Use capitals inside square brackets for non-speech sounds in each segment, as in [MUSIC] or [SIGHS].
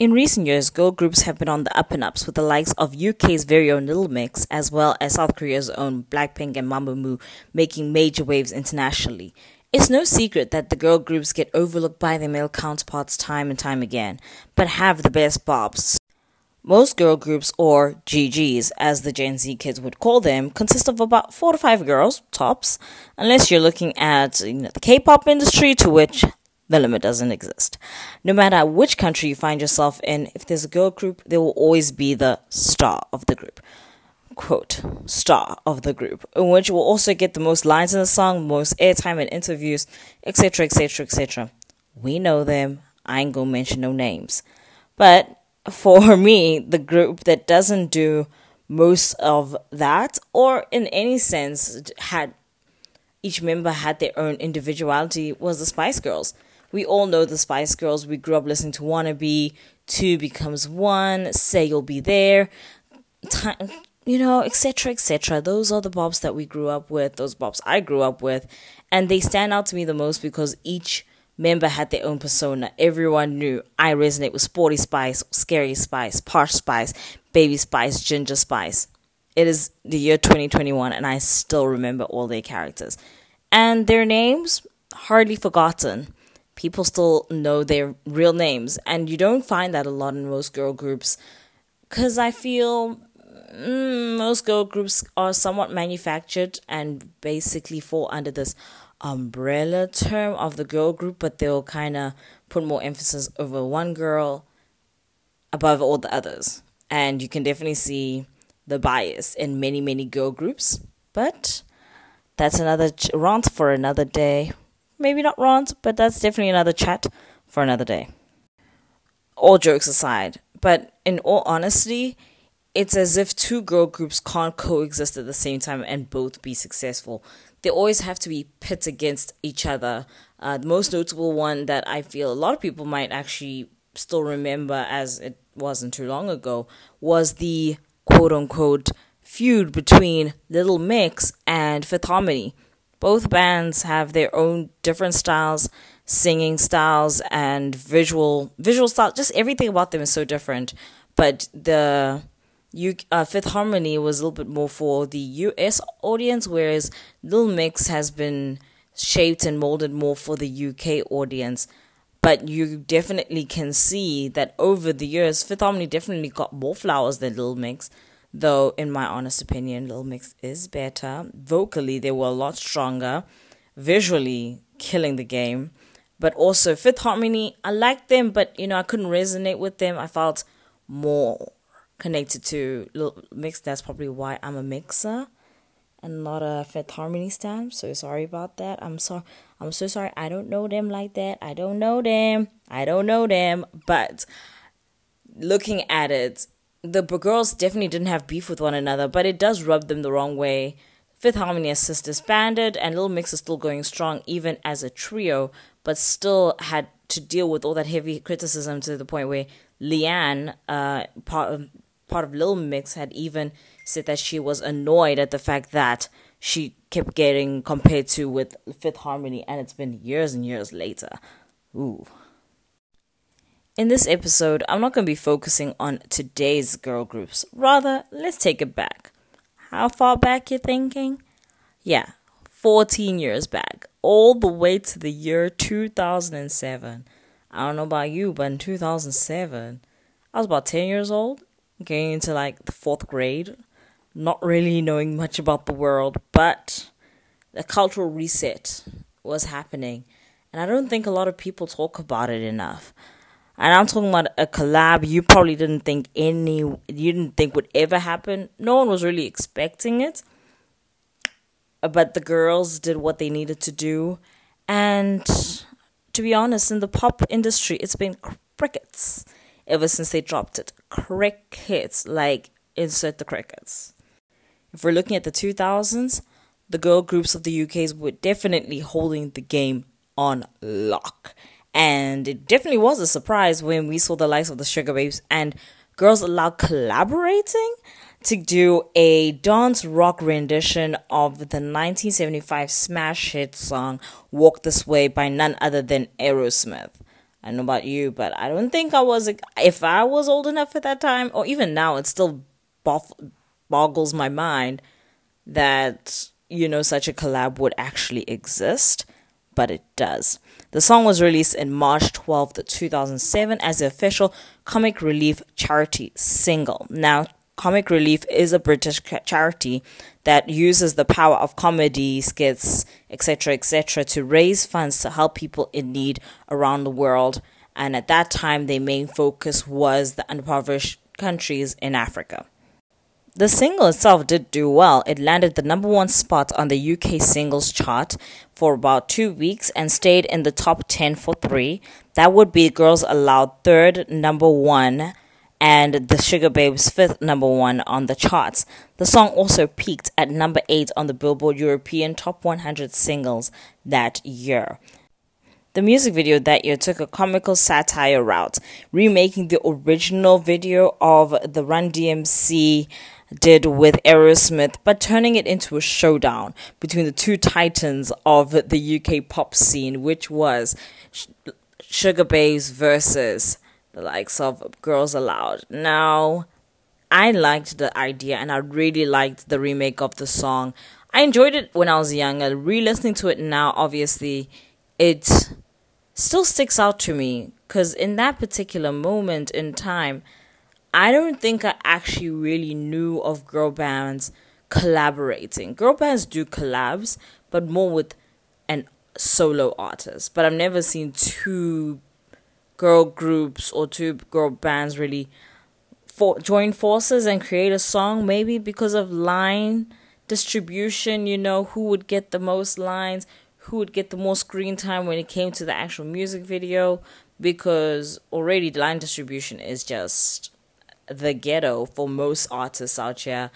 In recent years, girl groups have been on the up and ups with the likes of UK's very own Little Mix, as well as South Korea's own Blackpink and Mamamoo making major waves internationally. It's no secret that the girl groups get overlooked by their male counterparts time and time again, but have the best bobs. Most girl groups, or GGs as the Gen Z kids would call them, consist of about four to five girls, tops, unless you're looking at you know, the K pop industry, to which the limit doesn't exist. No matter which country you find yourself in, if there's a girl group, there will always be the star of the group. Quote, star of the group, in which will also get the most lines in the song, most airtime in interviews, etc., etc., etc. We know them. I ain't gonna mention no names. But for [LAUGHS] me, the group that doesn't do most of that, or in any sense had each member had their own individuality, was the Spice Girls. We all know the Spice Girls. We grew up listening to Wannabe, Two Becomes One, Say You'll Be There, time, you know, etc., etc. Those are the bobs that we grew up with, those bobs I grew up with, and they stand out to me the most because each member had their own persona. Everyone knew I resonate with Sporty Spice, Scary Spice, Posh Spice, Baby Spice, Ginger Spice. It is the year 2021 and I still remember all their characters. And their names, hardly forgotten. People still know their real names. And you don't find that a lot in most girl groups. Because I feel mm, most girl groups are somewhat manufactured and basically fall under this umbrella term of the girl group, but they'll kind of put more emphasis over one girl above all the others. And you can definitely see the bias in many, many girl groups. But that's another rant for another day. Maybe not rant, but that's definitely another chat for another day. All jokes aside, but in all honesty, it's as if two girl groups can't coexist at the same time and both be successful they always have to be pit against each other. Uh, the most notable one that I feel a lot of people might actually still remember, as it wasn't too long ago, was the quote unquote feud between Little Mix and Fifth Harmony. Both bands have their own different styles, singing styles, and visual visual style. Just everything about them is so different. But the you uh, Fifth Harmony was a little bit more for the US audience, whereas Little Mix has been shaped and molded more for the UK audience. But you definitely can see that over the years, Fifth Harmony definitely got more flowers than Little Mix. Though, in my honest opinion, Little Mix is better. Vocally, they were a lot stronger. Visually, killing the game. But also, Fifth Harmony, I liked them, but you know, I couldn't resonate with them. I felt more connected to Little Mix. That's probably why I'm a mixer and not a Fifth Harmony stamp. So sorry about that. I'm sorry. I'm so sorry. I don't know them like that. I don't know them. I don't know them. But looking at it, the girls definitely didn't have beef with one another, but it does rub them the wrong way. Fifth Harmony has since disbanded, and Little Mix is still going strong, even as a trio, but still had to deal with all that heavy criticism to the point where Leanne, uh, part of part of Little Mix had even said that she was annoyed at the fact that she kept getting compared to with Fifth Harmony, and it's been years and years later. Ooh. In this episode, I'm not going to be focusing on today's girl groups. Rather, let's take it back. How far back you're thinking? Yeah, 14 years back, all the way to the year 2007. I don't know about you, but in 2007, I was about 10 years old getting into like the fourth grade, not really knowing much about the world, but the cultural reset was happening. And I don't think a lot of people talk about it enough. And I'm talking about a collab you probably didn't think any you didn't think would ever happen. No one was really expecting it. But the girls did what they needed to do. And to be honest, in the pop industry, it's been crickets ever since they dropped it. Crickets, like insert the crickets. If we're looking at the 2000s, the girl groups of the UKs were definitely holding the game on lock. And it definitely was a surprise when we saw the likes of the Sugababes and Girls Aloud collaborating to do a dance rock rendition of the 1975 smash hit song Walk This Way by none other than Aerosmith. I know about you, but I don't think I was. If I was old enough at that time, or even now, it still boggles my mind that you know such a collab would actually exist, but it does. The song was released in March 12, 2007 as the official Comic Relief charity single. Now, Comic Relief is a British charity that uses the power of comedy, skits, etc., etc., to raise funds to help people in need around the world. And at that time, their main focus was the impoverished countries in Africa. The single itself did do well. It landed the number one spot on the UK singles chart for about two weeks and stayed in the top 10 for three. That would be Girls Aloud third number one and the Sugababes fifth number one on the charts. The song also peaked at number eight on the Billboard European Top 100 Singles that year. The music video that year took a comical satire route, remaking the original video of the Run DMC did with Aerosmith, but turning it into a showdown between the two titans of the UK pop scene, which was Sugababes versus the likes of Girls Aloud. Now, I liked the idea and I really liked the remake of the song. I enjoyed it when I was younger. Re listening to it now, obviously, it still sticks out to me because in that particular moment in time, I don't think I actually really knew of girl bands collaborating. Girl bands do collabs, but more with an solo artist. But I've never seen two girl groups or two girl bands really for, join forces and create a song. Maybe because of line distribution, you know, who would get the most lines, who would get the most screen time when it came to the actual music video. Because already line distribution is just the ghetto for most artists out here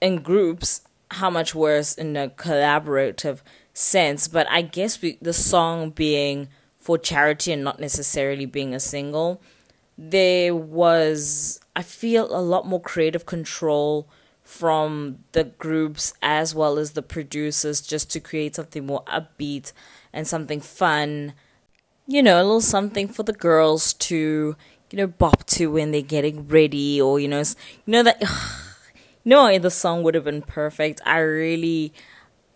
in groups how much worse in a collaborative sense. But i guess we, the song being for charity and not necessarily being a single there was i feel a lot more creative control from the groups as well as the producers just to create something more upbeat and something fun. You know a little something for the girls to you know bop to when they're getting ready or you know you know that [SIGHS] you know the song would have been perfect i really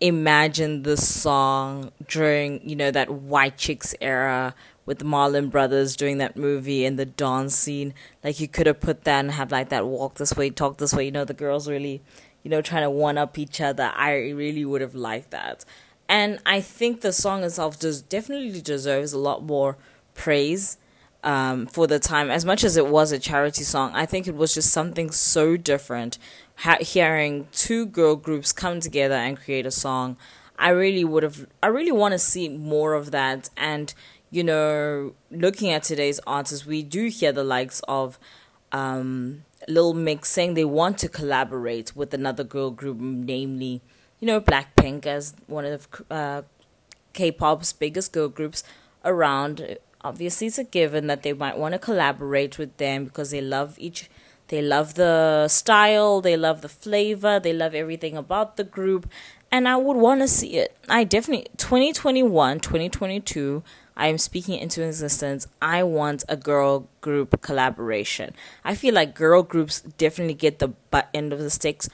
imagined the song during you know that white chicks era with the Marlon Brothers doing that movie and the dance scene. Like you could have put that and have like that walk this way, talk this way. You know, the girls really, you know, trying to one up each other. I really would have liked that. And I think the song itself does definitely deserves a lot more praise um, for the time. As much as it was a charity song, I think it was just something so different. Ha- hearing two girl groups come together and create a song, I really would have. I really want to see more of that. And you know, looking at today's artists, we do hear the likes of. Um, Lil Mix saying they want to collaborate with another girl group, namely, you know, Blackpink as one of uh, K-pop's biggest girl groups around obviously it's a given that they might want to collaborate with them because they love each they love the style they love the flavor they love everything about the group and i would want to see it. I definitely 2021 2022 i am speaking into existence i want a girl group collaboration. I feel like girl groups definitely get the butt end of the sticks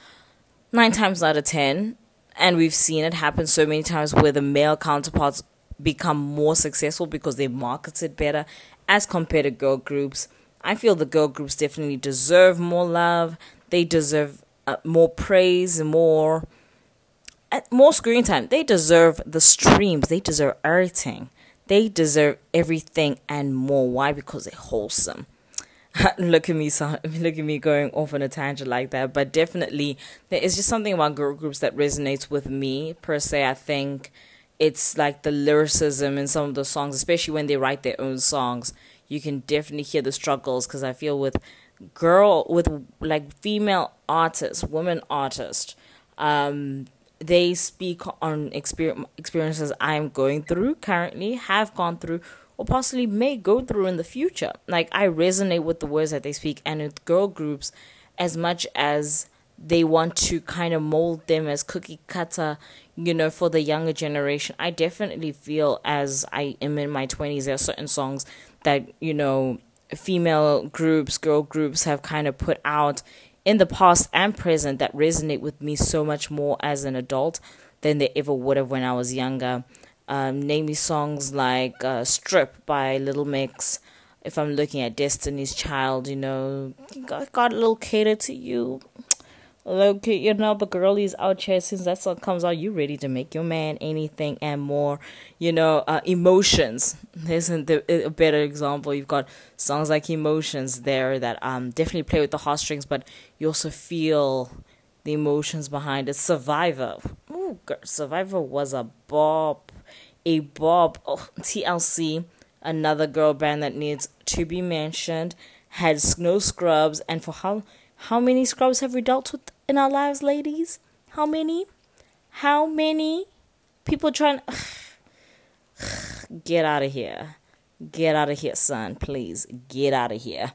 nine times out of ten and we've seen it happen so many times where the male counterparts become more successful because they marketed better as compared to girl groups. I feel the girl groups definitely deserve more love. They deserve uh, more praise, more uh, more screen time. They deserve the streams. They deserve everything. They deserve everything and more. Why? Because they're wholesome. [LAUGHS] look at me, [LAUGHS] look at me going off on a tangent like that. But definitely, there is just something about girl groups that resonates with me per se. I think it's like the lyricism in some of the songs, especially when they write their own songs. You can definitely hear the struggles because I feel with girl with like female artists, women artists, um, they speak on experience, experiences I'm going through currently, have gone through, or possibly may go through in the future. Like I resonate with the words that they speak, and with girl groups, as much as they want to kind of mold them as cookie cutter, you know, for the younger generation. I definitely feel as I am in my 20s, there are certain songs that, you know, female groups, girl groups have kind of put out in the past and present that resonate with me so much more as an adult than they ever would have when I was younger. Um, name me songs like uh, Strip by Little Mix. If I'm looking at Destiny's Child, you know, got, got a little cater to you. Look, you know, the girlies out here, since that song comes out, you ready to make your man anything and more, you know, uh, emotions. Isn't a better example? You've got songs like Emotions there that um definitely play with the heartstrings, but you also feel the emotions behind it. Survivor. Ooh, girl, Survivor was a bop. A bop. Oh, TLC, another girl band that needs to be mentioned, had No Scrubs, and for how how many scrubs have we dealt with in our lives, ladies? How many? How many people trying to get out of here? Get out of here, son, please. Get out of here.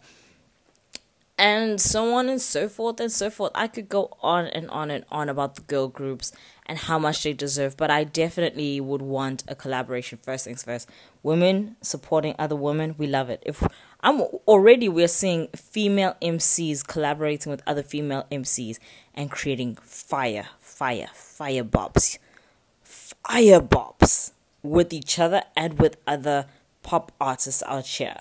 And so on and so forth and so forth. I could go on and on and on about the girl groups and how much they deserve, but I definitely would want a collaboration. First things first, women supporting other women, we love it. If I'm already we're seeing female MCs collaborating with other female MCs and creating fire, fire, fire bobs, fire bobs with each other and with other pop artists out here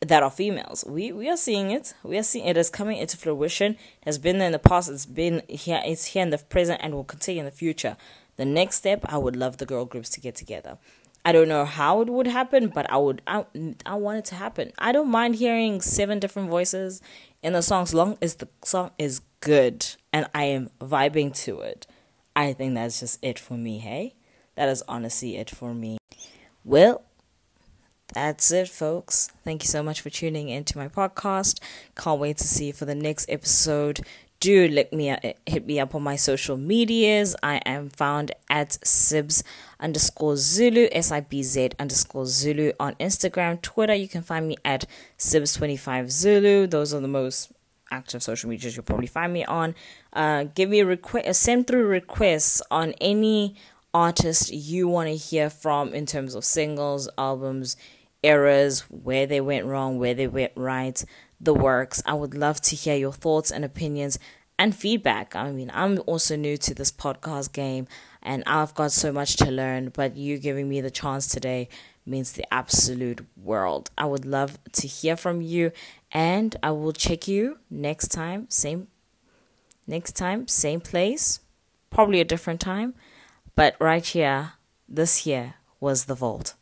that are females. We we are seeing it. We are seeing it is coming into fruition. It has been there in the past. It's been here. It's here in the present, and will continue in the future. The next step, I would love the girl groups to get together. I don't know how it would happen, but I would. I I want it to happen. I don't mind hearing seven different voices in the song, as long as the song is good and I am vibing to it. I think that's just it for me. Hey, that is honestly it for me. Well, that's it, folks. Thank you so much for tuning into my podcast. Can't wait to see you for the next episode. Do let me hit me up on my social medias. I am found at Sibz underscore Zulu, S I B Z underscore Zulu on Instagram, Twitter. You can find me at Sibz25 Zulu. Those are the most active social medias you'll probably find me on. Uh, give me a request, uh, send through requests on any artist you want to hear from in terms of singles, albums, errors, where they went wrong, where they went right, the works. I would love to hear your thoughts and opinions and feedback. I mean, I'm also new to this podcast game and I've got so much to learn, but you giving me the chance today means the absolute world. I would love to hear from you and I will check you next time, same next time, same place, probably a different time, but right here, this here was the vault.